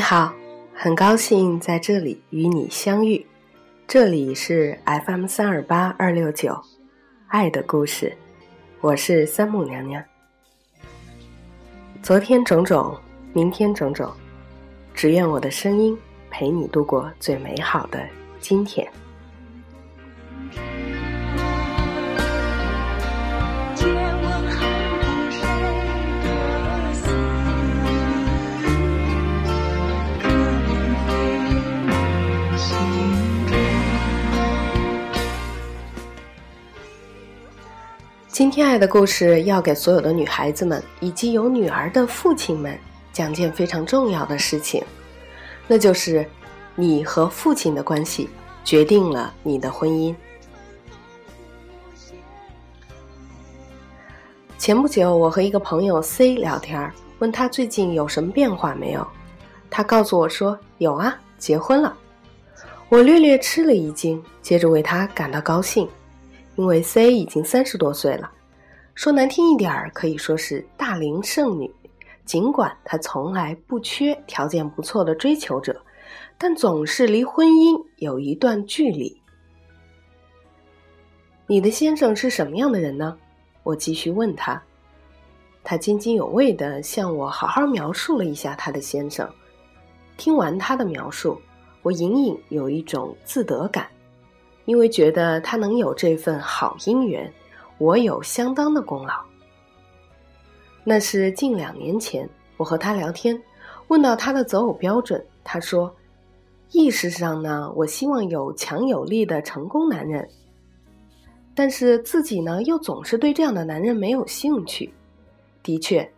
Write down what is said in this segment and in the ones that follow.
你好，很高兴在这里与你相遇。这里是 FM 三二八二六九，爱的故事，我是三木娘娘。昨天种种，明天种种，只愿我的声音陪你度过最美好的今天。今天爱的故事要给所有的女孩子们以及有女儿的父亲们讲件非常重要的事情，那就是你和父亲的关系决定了你的婚姻。前不久，我和一个朋友 C 聊天，问他最近有什么变化没有，他告诉我说有啊，结婚了。我略略吃了一惊，接着为他感到高兴。因为 C 已经三十多岁了，说难听一点儿，可以说是大龄剩女。尽管她从来不缺条件不错的追求者，但总是离婚姻有一段距离。你的先生是什么样的人呢？我继续问他，他津津有味地向我好好描述了一下他的先生。听完他的描述，我隐隐有一种自得感。因为觉得他能有这份好姻缘，我有相当的功劳。那是近两年前，我和他聊天，问到他的择偶标准，他说：“意识上呢，我希望有强有力的成功男人，但是自己呢，又总是对这样的男人没有兴趣。”的确，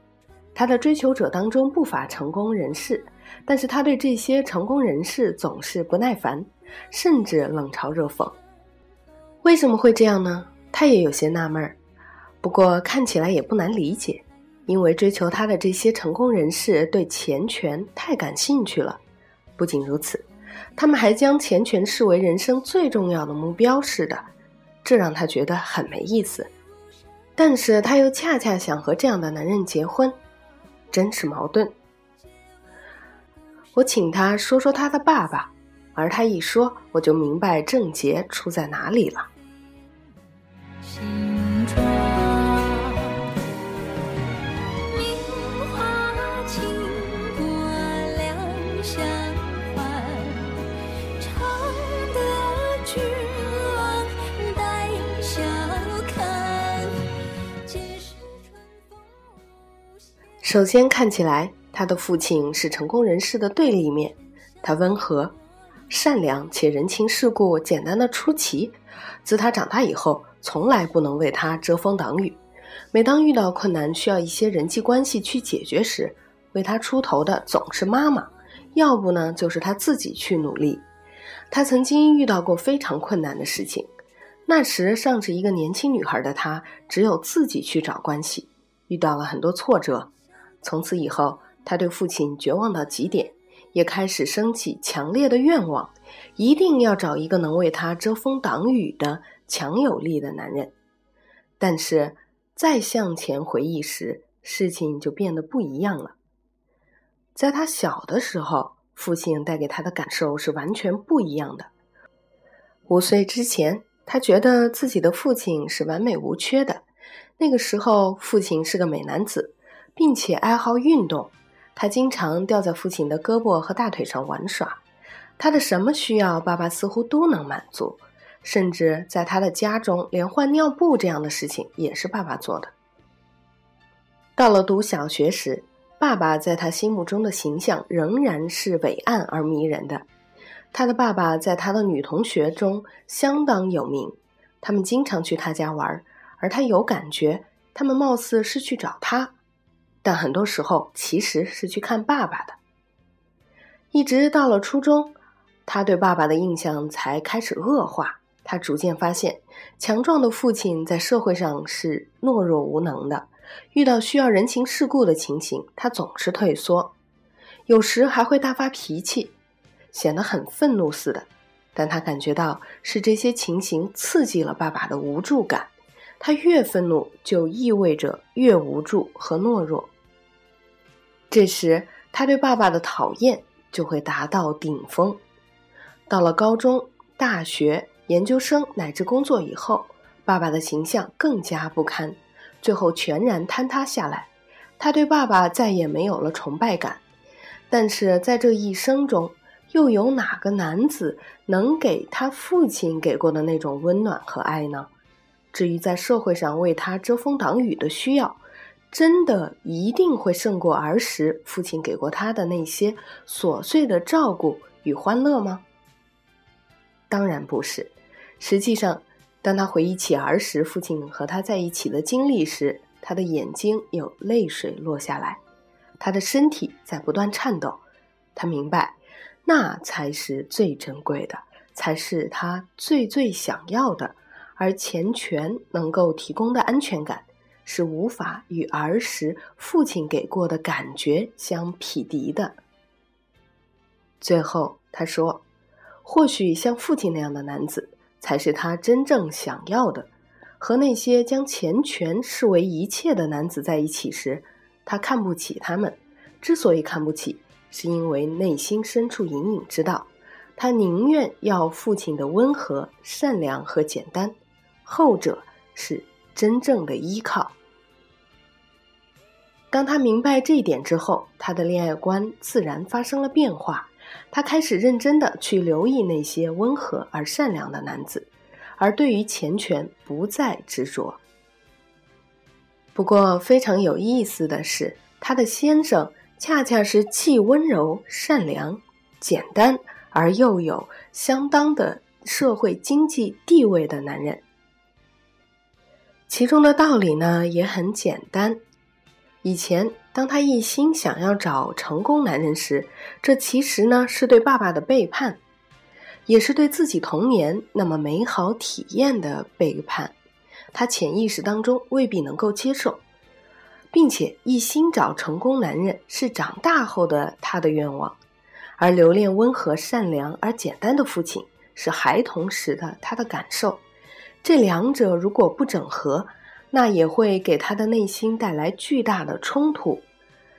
他的追求者当中不乏成功人士，但是他对这些成功人士总是不耐烦。甚至冷嘲热讽，为什么会这样呢？他也有些纳闷儿，不过看起来也不难理解，因为追求他的这些成功人士对钱权太感兴趣了。不仅如此，他们还将钱权视为人生最重要的目标似的，这让他觉得很没意思。但是他又恰恰想和这样的男人结婚，真是矛盾。我请他说说他的爸爸。而他一说，我就明白症结出在哪里了。首先看起来，他的父亲是成功人士的对立面，他温和。善良且人情世故简单的出奇，自他长大以后，从来不能为他遮风挡雨。每当遇到困难需要一些人际关系去解决时，为他出头的总是妈妈，要不呢就是他自己去努力。他曾经遇到过非常困难的事情，那时尚是一个年轻女孩的她，只有自己去找关系，遇到了很多挫折。从此以后，他对父亲绝望到极点。也开始升起强烈的愿望，一定要找一个能为他遮风挡雨的强有力的男人。但是，再向前回忆时，事情就变得不一样了。在他小的时候，父亲带给他的感受是完全不一样的。五岁之前，他觉得自己的父亲是完美无缺的。那个时候，父亲是个美男子，并且爱好运动。他经常吊在父亲的胳膊和大腿上玩耍，他的什么需要，爸爸似乎都能满足，甚至在他的家中，连换尿布这样的事情也是爸爸做的。到了读小学时，爸爸在他心目中的形象仍然是伟岸而迷人的。他的爸爸在他的女同学中相当有名，他们经常去他家玩，而他有感觉，他们貌似是去找他。但很多时候其实是去看爸爸的。一直到了初中，他对爸爸的印象才开始恶化。他逐渐发现，强壮的父亲在社会上是懦弱无能的，遇到需要人情世故的情形，他总是退缩，有时还会大发脾气，显得很愤怒似的。但他感觉到是这些情形刺激了爸爸的无助感，他越愤怒，就意味着越无助和懦弱。这时，他对爸爸的讨厌就会达到顶峰。到了高中、大学、研究生乃至工作以后，爸爸的形象更加不堪，最后全然坍塌下来。他对爸爸再也没有了崇拜感。但是在这一生中，又有哪个男子能给他父亲给过的那种温暖和爱呢？至于在社会上为他遮风挡雨的需要，真的一定会胜过儿时父亲给过他的那些琐碎的照顾与欢乐吗？当然不是。实际上，当他回忆起儿时父亲和他在一起的经历时，他的眼睛有泪水落下来。他的身体在不断颤抖，他明白，那才是最珍贵的，才是他最最想要的，而钱权能够提供的安全感，是无法与儿时父亲给过的感觉相匹敌的。最后，他说：“或许像父亲那样的男子，才是他真正想要的。和那些将钱权视为一切的男子在一起时。”他看不起他们，之所以看不起，是因为内心深处隐隐知道，他宁愿要父亲的温和、善良和简单，后者是真正的依靠。当他明白这一点之后，他的恋爱观自然发生了变化，他开始认真的去留意那些温和而善良的男子，而对于钱权不再执着。不过非常有意思的是，他的先生恰恰是既温柔、善良、简单，而又有相当的社会经济地位的男人。其中的道理呢也很简单。以前当他一心想要找成功男人时，这其实呢是对爸爸的背叛，也是对自己童年那么美好体验的背叛。他潜意识当中未必能够接受，并且一心找成功男人是长大后的他的愿望，而留恋温和、善良而简单的父亲是孩童时的他的感受。这两者如果不整合，那也会给他的内心带来巨大的冲突。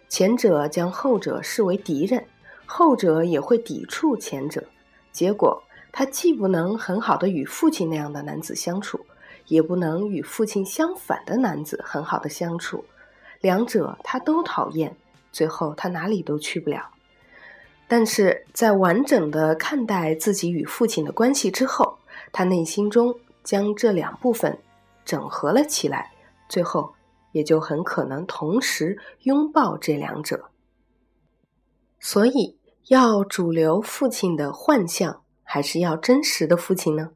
前者将后者视为敌人，后者也会抵触前者。结果，他既不能很好的与父亲那样的男子相处。也不能与父亲相反的男子很好的相处，两者他都讨厌，最后他哪里都去不了。但是在完整的看待自己与父亲的关系之后，他内心中将这两部分整合了起来，最后也就很可能同时拥抱这两者。所以，要主流父亲的幻象，还是要真实的父亲呢？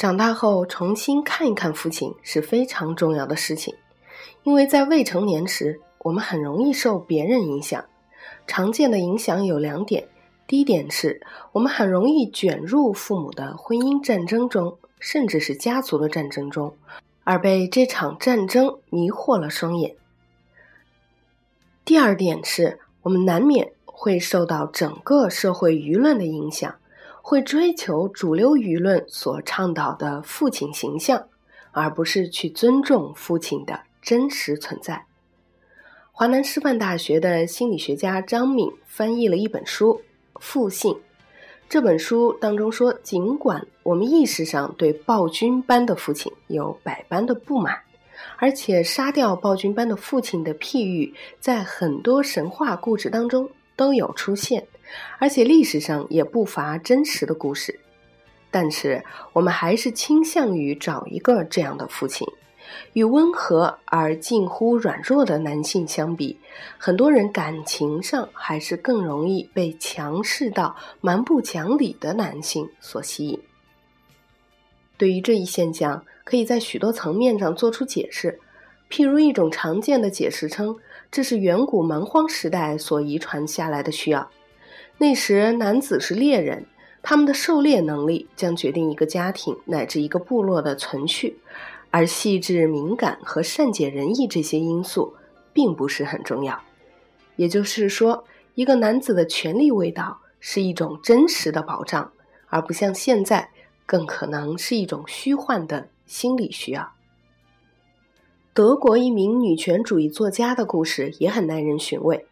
长大后重新看一看父亲是非常重要的事情，因为在未成年时，我们很容易受别人影响。常见的影响有两点：第一点是我们很容易卷入父母的婚姻战争中，甚至是家族的战争中，而被这场战争迷惑了双眼；第二点是我们难免会受到整个社会舆论的影响。会追求主流舆论所倡导的父亲形象，而不是去尊重父亲的真实存在。华南师范大学的心理学家张敏翻译了一本书《父性》。这本书当中说，尽管我们意识上对暴君般的父亲有百般的不满，而且杀掉暴君般的父亲的譬喻在很多神话故事当中都有出现。而且历史上也不乏真实的故事，但是我们还是倾向于找一个这样的父亲。与温和而近乎软弱的男性相比，很多人感情上还是更容易被强势到蛮不讲理的男性所吸引。对于这一现象，可以在许多层面上做出解释。譬如一种常见的解释称，这是远古蛮荒时代所遗传下来的需要。那时，男子是猎人，他们的狩猎能力将决定一个家庭乃至一个部落的存续，而细致敏感和善解人意这些因素并不是很重要。也就是说，一个男子的权力味道是一种真实的保障，而不像现在，更可能是一种虚幻的心理需要。德国一名女权主义作家的故事也很耐人寻味。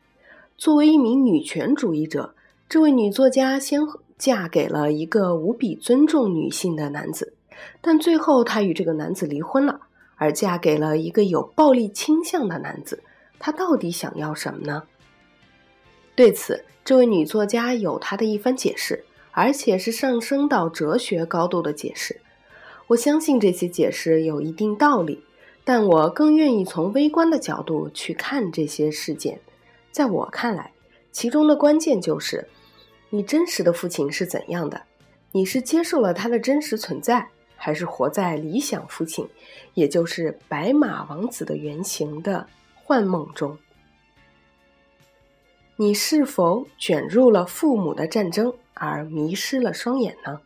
作为一名女权主义者，这位女作家先嫁给了一个无比尊重女性的男子，但最后她与这个男子离婚了，而嫁给了一个有暴力倾向的男子。她到底想要什么呢？对此，这位女作家有她的一番解释，而且是上升到哲学高度的解释。我相信这些解释有一定道理，但我更愿意从微观的角度去看这些事件。在我看来，其中的关键就是：你真实的父亲是怎样的？你是接受了他的真实存在，还是活在理想父亲，也就是白马王子的原型的幻梦中？你是否卷入了父母的战争而迷失了双眼呢？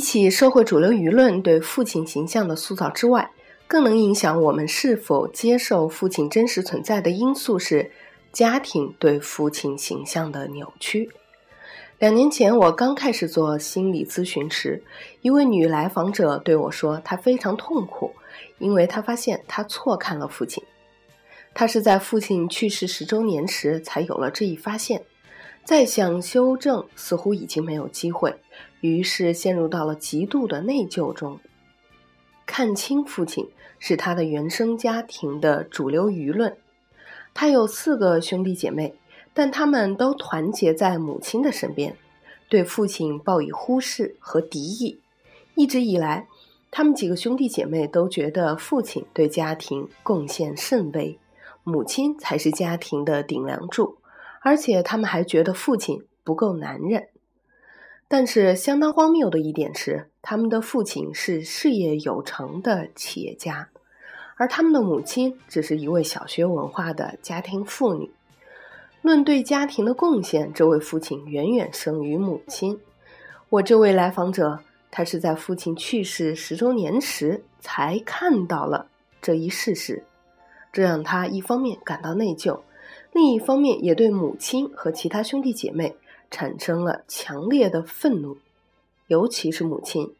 比起社会主流舆论对父亲形象的塑造之外，更能影响我们是否接受父亲真实存在的因素是家庭对父亲形象的扭曲。两年前，我刚开始做心理咨询时，一位女来访者对我说，她非常痛苦，因为她发现她错看了父亲。她是在父亲去世十周年时才有了这一发现。再想修正，似乎已经没有机会，于是陷入到了极度的内疚中。看清父亲是他的原生家庭的主流舆论。他有四个兄弟姐妹，但他们都团结在母亲的身边，对父亲报以忽视和敌意。一直以来，他们几个兄弟姐妹都觉得父亲对家庭贡献甚微，母亲才是家庭的顶梁柱。而且他们还觉得父亲不够男人，但是相当荒谬的一点是，他们的父亲是事业有成的企业家，而他们的母亲只是一位小学文化的家庭妇女。论对家庭的贡献，这位父亲远远胜于母亲。我这位来访者，他是在父亲去世十周年时才看到了这一事实，这让他一方面感到内疚。另一方面，也对母亲和其他兄弟姐妹产生了强烈的愤怒，尤其是母亲。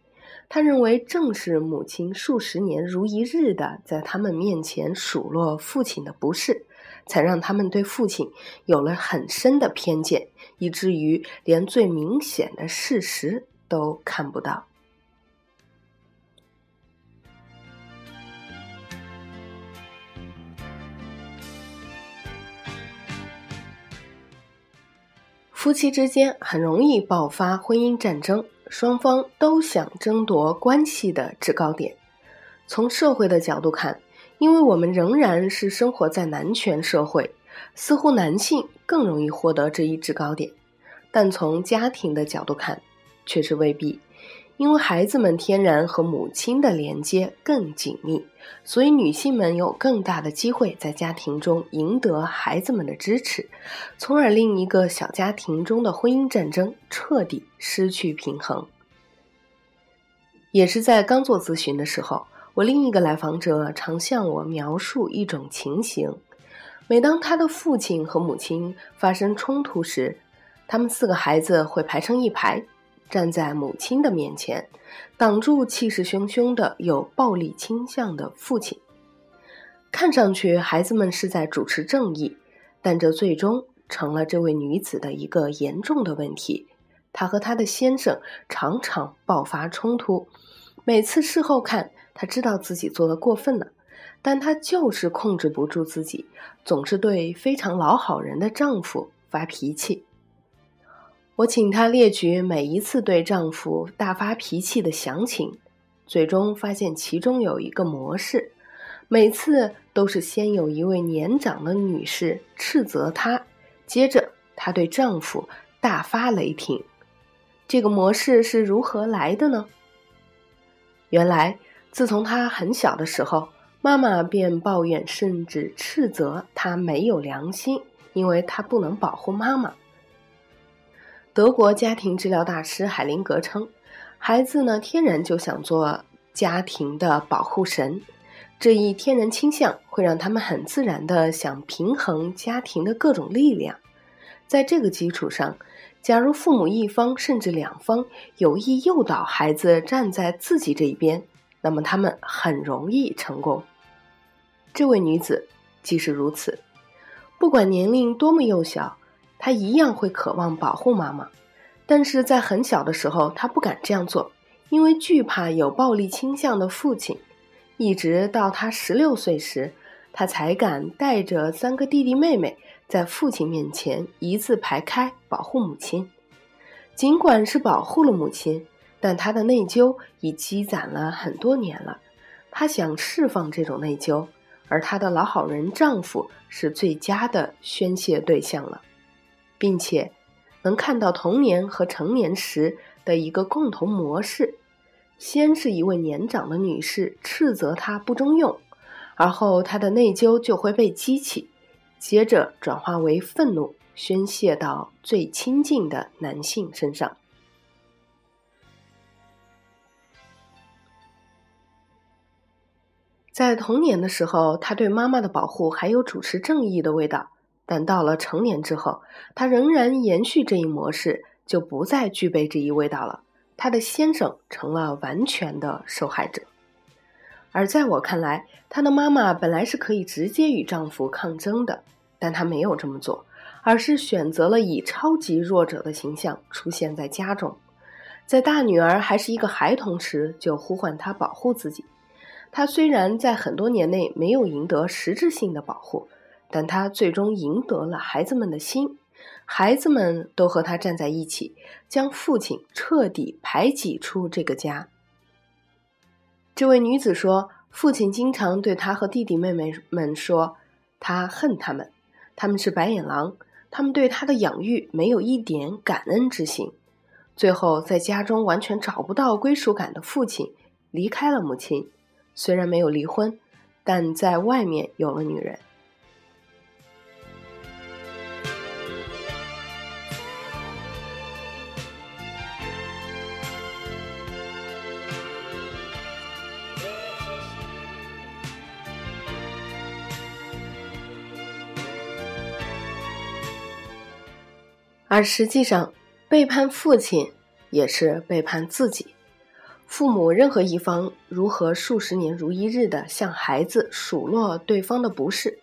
他认为，正是母亲数十年如一日的在他们面前数落父亲的不是，才让他们对父亲有了很深的偏见，以至于连最明显的事实都看不到。夫妻之间很容易爆发婚姻战争，双方都想争夺关系的制高点。从社会的角度看，因为我们仍然是生活在男权社会，似乎男性更容易获得这一制高点；但从家庭的角度看，却是未必。因为孩子们天然和母亲的连接更紧密，所以女性们有更大的机会在家庭中赢得孩子们的支持，从而令一个小家庭中的婚姻战争彻底失去平衡。也是在刚做咨询的时候，我另一个来访者常向我描述一种情形：每当他的父亲和母亲发生冲突时，他们四个孩子会排成一排。站在母亲的面前，挡住气势汹汹的有暴力倾向的父亲。看上去，孩子们是在主持正义，但这最终成了这位女子的一个严重的问题。她和她的先生常常爆发冲突，每次事后看，她知道自己做的过分了，但她就是控制不住自己，总是对非常老好人的丈夫发脾气。我请她列举每一次对丈夫大发脾气的详情，最终发现其中有一个模式：每次都是先有一位年长的女士斥责她，接着她对丈夫大发雷霆。这个模式是如何来的呢？原来，自从她很小的时候，妈妈便抱怨甚至斥责她没有良心，因为她不能保护妈妈。德国家庭治疗大师海灵格称，孩子呢，天然就想做家庭的保护神，这一天然倾向会让他们很自然的想平衡家庭的各种力量。在这个基础上，假如父母一方甚至两方有意诱导孩子站在自己这一边，那么他们很容易成功。这位女子即是如此，不管年龄多么幼小，她一样会渴望保护妈妈。但是在很小的时候，他不敢这样做，因为惧怕有暴力倾向的父亲。一直到他十六岁时，他才敢带着三个弟弟妹妹在父亲面前一字排开保护母亲。尽管是保护了母亲，但他的内疚已积攒了很多年了。他想释放这种内疚，而他的老好人丈夫是最佳的宣泄对象了，并且。能看到童年和成年时的一个共同模式：先是一位年长的女士斥责他不中用，而后他的内疚就会被激起，接着转化为愤怒，宣泄到最亲近的男性身上。在童年的时候，他对妈妈的保护还有主持正义的味道。但到了成年之后，他仍然延续这一模式，就不再具备这一味道了。他的先生成了完全的受害者。而在我看来，她的妈妈本来是可以直接与丈夫抗争的，但她没有这么做，而是选择了以超级弱者的形象出现在家中，在大女儿还是一个孩童时就呼唤她保护自己。她虽然在很多年内没有赢得实质性的保护。但他最终赢得了孩子们的心，孩子们都和他站在一起，将父亲彻底排挤出这个家。这位女子说：“父亲经常对他和弟弟妹妹们说，他恨他们，他们是白眼狼，他们对他的养育没有一点感恩之心。最后，在家中完全找不到归属感的父亲离开了母亲，虽然没有离婚，但在外面有了女人。”而实际上，背叛父亲也是背叛自己。父母任何一方如何数十年如一日的向孩子数落对方的不是，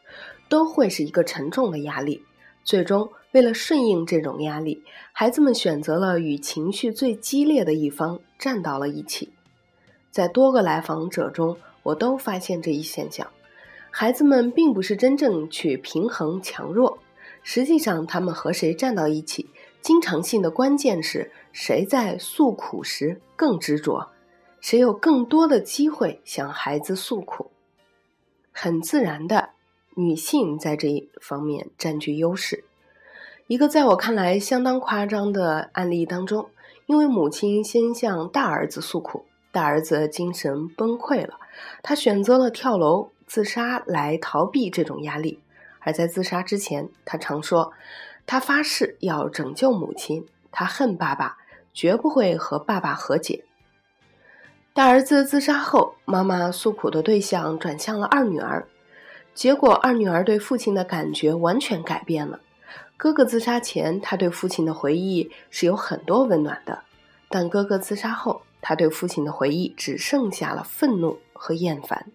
都会是一个沉重的压力。最终，为了顺应这种压力，孩子们选择了与情绪最激烈的一方站到了一起。在多个来访者中，我都发现这一现象：孩子们并不是真正去平衡强弱。实际上，他们和谁站到一起，经常性的关键是谁在诉苦时更执着，谁有更多的机会向孩子诉苦。很自然的，女性在这一方面占据优势。一个在我看来相当夸张的案例当中，因为母亲先向大儿子诉苦，大儿子精神崩溃了，他选择了跳楼自杀来逃避这种压力。而在自杀之前，他常说：“他发誓要拯救母亲，他恨爸爸，绝不会和爸爸和解。”大儿子自杀后，妈妈诉苦的对象转向了二女儿，结果二女儿对父亲的感觉完全改变了。哥哥自杀前，他对父亲的回忆是有很多温暖的，但哥哥自杀后，他对父亲的回忆只剩下了愤怒和厌烦。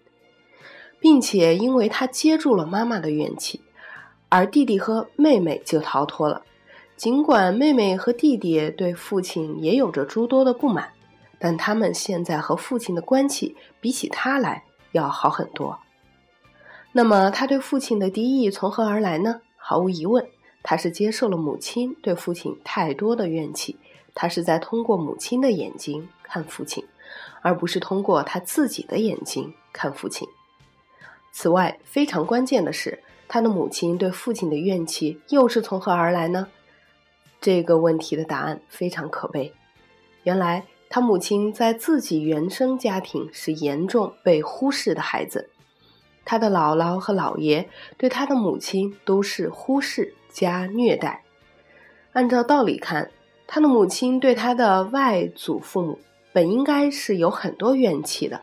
并且，因为他接住了妈妈的怨气，而弟弟和妹妹就逃脱了。尽管妹妹和弟弟对父亲也有着诸多的不满，但他们现在和父亲的关系比起他来要好很多。那么，他对父亲的敌意从何而来呢？毫无疑问，他是接受了母亲对父亲太多的怨气，他是在通过母亲的眼睛看父亲，而不是通过他自己的眼睛看父亲。此外，非常关键的是，他的母亲对父亲的怨气又是从何而来呢？这个问题的答案非常可悲。原来，他母亲在自己原生家庭是严重被忽视的孩子，他的姥姥和姥爷对他的母亲都是忽视加虐待。按照道理看，他的母亲对他的外祖父母本应该是有很多怨气的，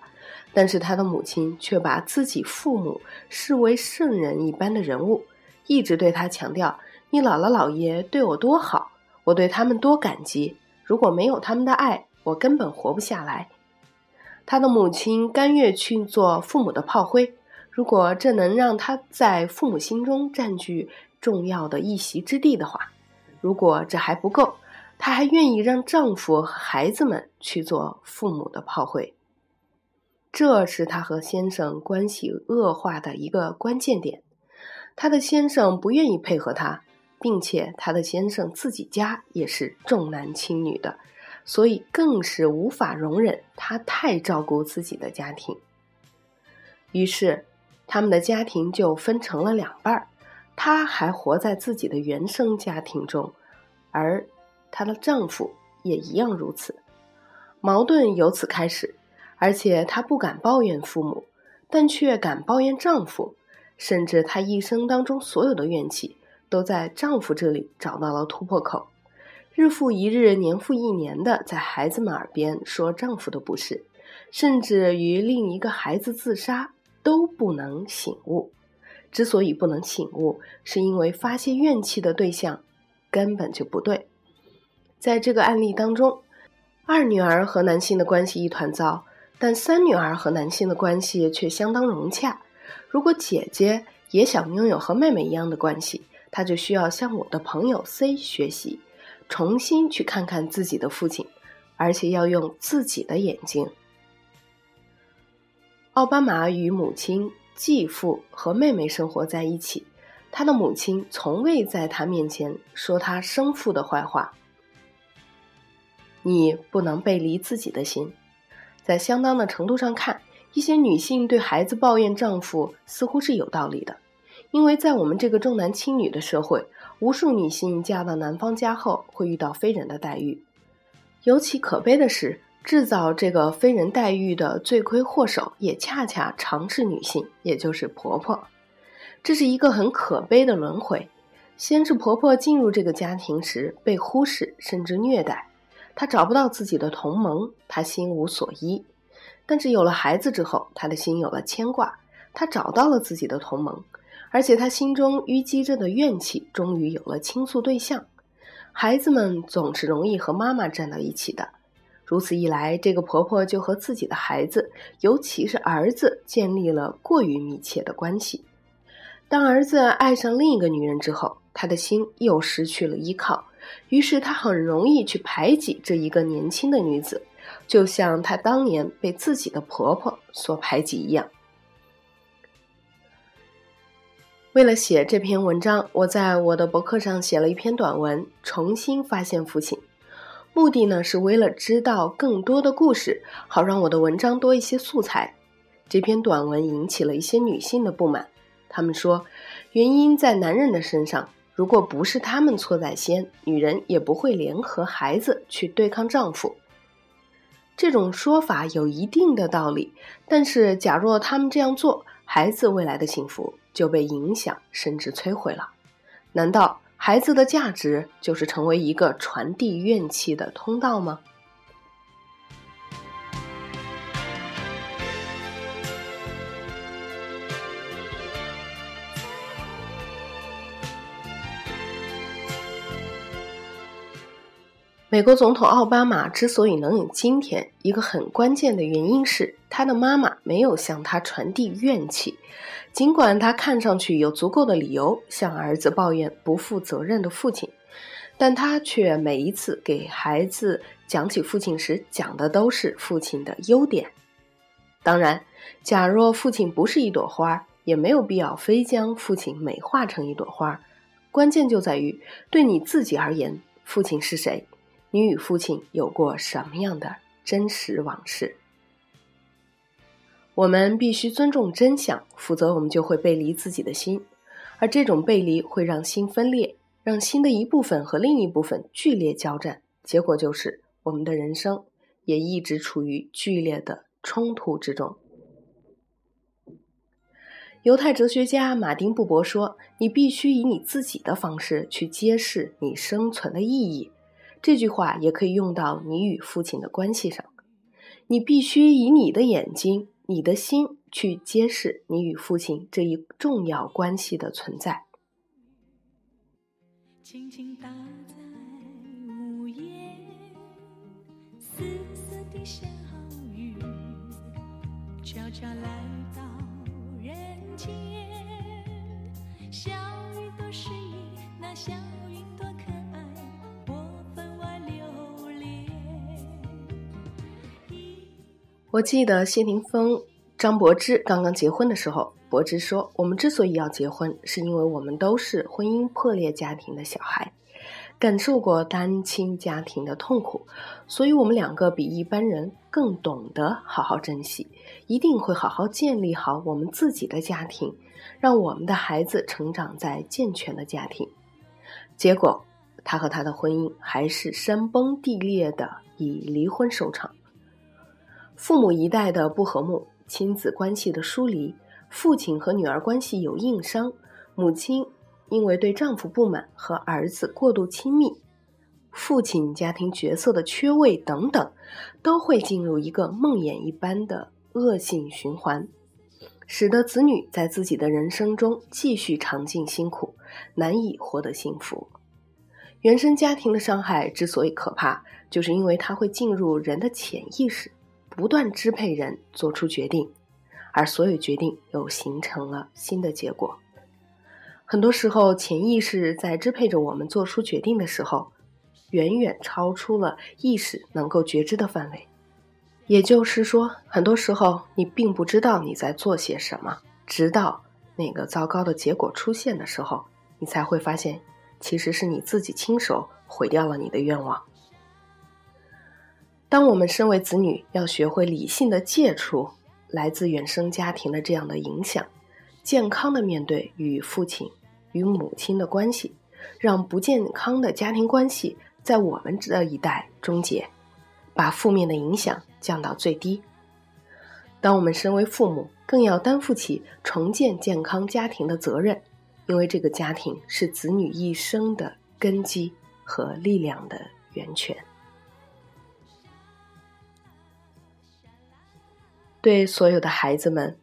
但是他的母亲却把自己父母视为圣人一般的人物，一直对他强调：“你姥姥姥爷对我多好，我对他们多感激。如果没有他们的爱，我根本活不下来。”他的母亲甘愿去做父母的炮灰，如果这能让他在父母心中占据重要的一席之地的话，如果这还不够，她还愿意让丈夫和孩子们去做父母的炮灰。这是她和先生关系恶化的一个关键点。她的先生不愿意配合她，并且她的先生自己家也是重男轻女的。所以更是无法容忍他太照顾自己的家庭，于是他们的家庭就分成了两半儿。她还活在自己的原生家庭中，而她的丈夫也一样如此。矛盾由此开始，而且她不敢抱怨父母，但却敢抱怨丈夫，甚至她一生当中所有的怨气都在丈夫这里找到了突破口。日复一日，年复一年的在孩子们耳边说丈夫的不是，甚至于另一个孩子自杀都不能醒悟。之所以不能醒悟，是因为发泄怨气的对象根本就不对。在这个案例当中，二女儿和男性的关系一团糟，但三女儿和男性的关系却相当融洽。如果姐姐也想拥有和妹妹一样的关系，她就需要向我的朋友 C 学习。重新去看看自己的父亲，而且要用自己的眼睛。奥巴马与母亲、继父和妹妹生活在一起，他的母亲从未在他面前说他生父的坏话。你不能背离自己的心，在相当的程度上看，一些女性对孩子抱怨丈夫似乎是有道理的，因为在我们这个重男轻女的社会。无数女性嫁到男方家后，会遇到非人的待遇。尤其可悲的是，制造这个非人待遇的罪魁祸首，也恰恰常是女性，也就是婆婆。这是一个很可悲的轮回。先是婆婆进入这个家庭时被忽视甚至虐待，她找不到自己的同盟，她心无所依。但是有了孩子之后，她的心有了牵挂，她找到了自己的同盟。而且她心中淤积着的怨气终于有了倾诉对象。孩子们总是容易和妈妈站到一起的，如此一来，这个婆婆就和自己的孩子，尤其是儿子，建立了过于密切的关系。当儿子爱上另一个女人之后，他的心又失去了依靠，于是他很容易去排挤这一个年轻的女子，就像她当年被自己的婆婆所排挤一样。为了写这篇文章，我在我的博客上写了一篇短文《重新发现父亲》，目的呢是为了知道更多的故事，好让我的文章多一些素材。这篇短文引起了一些女性的不满，她们说原因在男人的身上，如果不是他们错在先，女人也不会联合孩子去对抗丈夫。这种说法有一定的道理，但是假若他们这样做，孩子未来的幸福。就被影响甚至摧毁了。难道孩子的价值就是成为一个传递怨气的通道吗？美国总统奥巴马之所以能有今天，一个很关键的原因是他的妈妈没有向他传递怨气。尽管他看上去有足够的理由向儿子抱怨不负责任的父亲，但他却每一次给孩子讲起父亲时，讲的都是父亲的优点。当然，假若父亲不是一朵花，也没有必要非将父亲美化成一朵花。关键就在于，对你自己而言，父亲是谁？你与父亲有过什么样的真实往事？我们必须尊重真相，否则我们就会背离自己的心，而这种背离会让心分裂，让心的一部分和另一部分剧烈交战，结果就是我们的人生也一直处于剧烈的冲突之中。犹太哲学家马丁·布伯说：“你必须以你自己的方式去揭示你生存的意义。”这句话也可以用到你与父亲的关系上。你必须以你的眼睛、你的心去揭示你与父亲这一重要关系的存在。轻轻打在屋檐，丝丝的小雨，悄悄来到人间。小雨多诗意，那小我记得谢霆锋、张柏芝刚刚结婚的时候，柏芝说：“我们之所以要结婚，是因为我们都是婚姻破裂家庭的小孩，感受过单亲家庭的痛苦，所以我们两个比一般人更懂得好好珍惜，一定会好好建立好我们自己的家庭，让我们的孩子成长在健全的家庭。”结果，他和他的婚姻还是山崩地裂的，以离婚收场。父母一代的不和睦，亲子关系的疏离，父亲和女儿关系有硬伤，母亲因为对丈夫不满和儿子过度亲密，父亲家庭角色的缺位等等，都会进入一个梦魇一般的恶性循环，使得子女在自己的人生中继续尝尽辛苦，难以获得幸福。原生家庭的伤害之所以可怕，就是因为它会进入人的潜意识。不断支配人做出决定，而所有决定又形成了新的结果。很多时候，潜意识在支配着我们做出决定的时候，远远超出了意识能够觉知的范围。也就是说，很多时候你并不知道你在做些什么，直到那个糟糕的结果出现的时候，你才会发现，其实是你自己亲手毁掉了你的愿望。当我们身为子女，要学会理性的戒除来自原生家庭的这样的影响，健康的面对与父亲、与母亲的关系，让不健康的家庭关系在我们这一代终结，把负面的影响降到最低。当我们身为父母，更要担负起重建健康家庭的责任，因为这个家庭是子女一生的根基和力量的源泉。对所有的孩子们，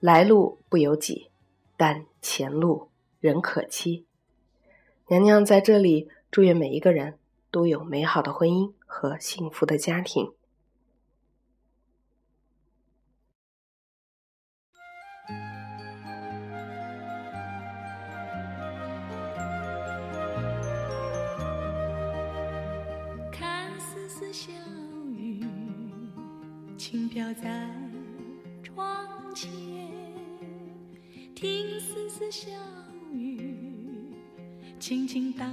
来路不由己，但前路仍可期。娘娘在这里祝愿每一个人都有美好的婚姻和幸福的家庭。轻飘在窗。前，听丝丝小雨，轻轻打